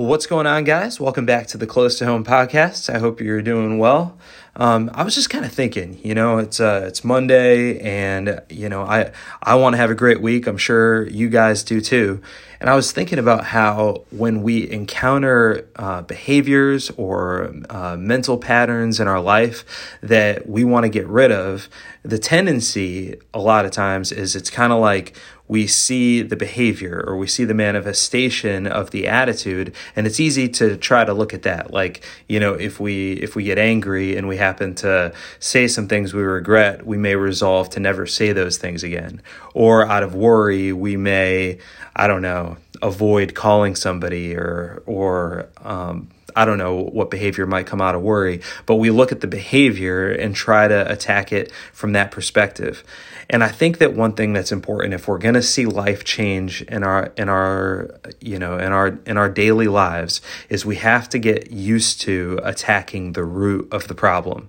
What's going on, guys? Welcome back to the Close to Home podcast. I hope you're doing well. Um, I was just kind of thinking, you know, it's uh, it's Monday, and you know, I I want to have a great week. I'm sure you guys do too. And I was thinking about how when we encounter uh, behaviors or uh, mental patterns in our life that we want to get rid of, the tendency a lot of times is it's kind of like we see the behavior or we see the manifestation of the attitude. And it's easy to try to look at that. Like you know if we if we get angry and we happen to say some things we regret we may resolve to never say those things again. Or out of worry we may i don't know avoid calling somebody or or um, I don't know what behavior might come out of worry, but we look at the behavior and try to attack it from that perspective. And I think that one thing that's important if we're going to see life change in our in our you know in our in our daily lives is we have to get used to attacking the root of the problem.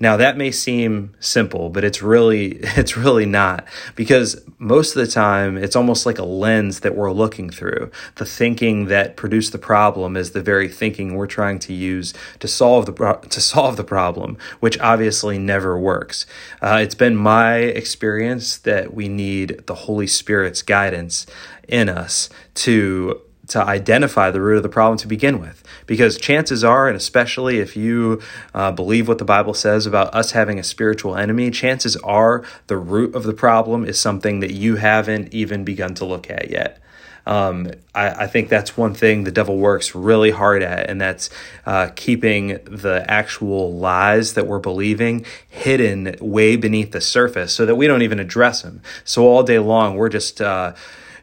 Now that may seem simple, but it's really it's really not because most of the time it's almost like a lens that we're looking through. The thinking that produced the problem is the very thinking we're trying to use to solve the pro- to solve the problem, which obviously never works. Uh, it's been my experience that we need the Holy Spirit's guidance in us to to identify the root of the problem to begin with. Because chances are, and especially if you uh, believe what the Bible says about us having a spiritual enemy, chances are the root of the problem is something that you haven't even begun to look at yet. Um, I, I, think that's one thing the devil works really hard at, and that's uh, keeping the actual lies that we're believing hidden way beneath the surface so that we don't even address them. So all day long, we're just. Uh,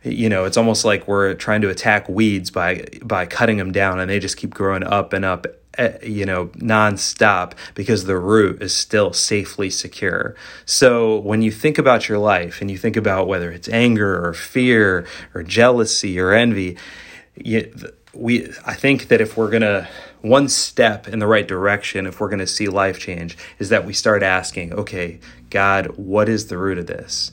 you know, it's almost like we're trying to attack weeds by by cutting them down, and they just keep growing up and up eh, you know, nonstop because the root is still safely secure. So when you think about your life and you think about whether it's anger or fear or jealousy or envy, you, we I think that if we're gonna one step in the right direction, if we're gonna see life change, is that we start asking, okay, God, what is the root of this?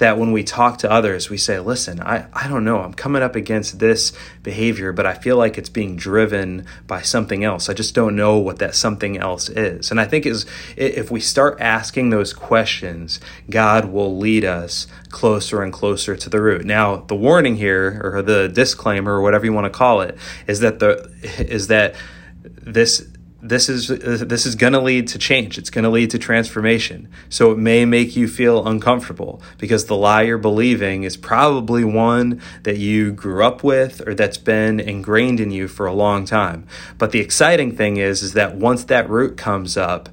That when we talk to others, we say, listen, I, I don't know, I'm coming up against this behavior, but I feel like it's being driven by something else. I just don't know what that something else is. And I think is if we start asking those questions, God will lead us closer and closer to the root. Now, the warning here, or the disclaimer, or whatever you want to call it, is that the is that this this is uh, this is going to lead to change. It's going to lead to transformation. So it may make you feel uncomfortable because the lie you're believing is probably one that you grew up with or that's been ingrained in you for a long time. But the exciting thing is is that once that root comes up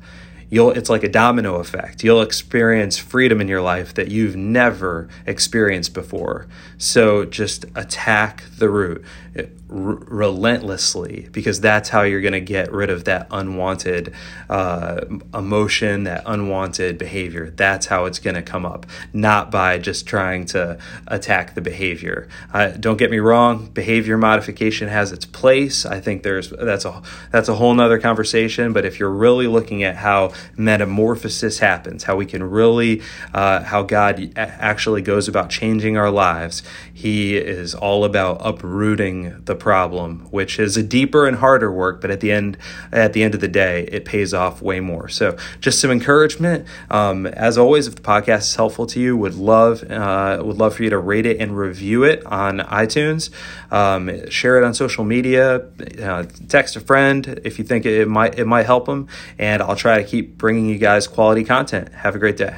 you'll it's like a domino effect. You'll experience freedom in your life that you've never experienced before. So just attack the root r- relentlessly because that's how you're going to get rid of that unwanted uh, emotion that unwanted behavior. That's how it's going to come up. Not by just trying to attack the behavior. Uh, don't get me wrong behavior modification has its place. I think there's that's a that's a whole nother conversation but if you're really looking at how metamorphosis happens, how we can really, uh, how God actually goes about changing our lives. He is all about uprooting the problem, which is a deeper and harder work, but at the end, at the end of the day, it pays off way more. So, just some encouragement. Um, as always, if the podcast is helpful to you, would love uh, would love for you to rate it and review it on iTunes. Um, share it on social media. Uh, text a friend if you think it might it might help them, and I'll try to keep bringing you guys quality content. Have a great day.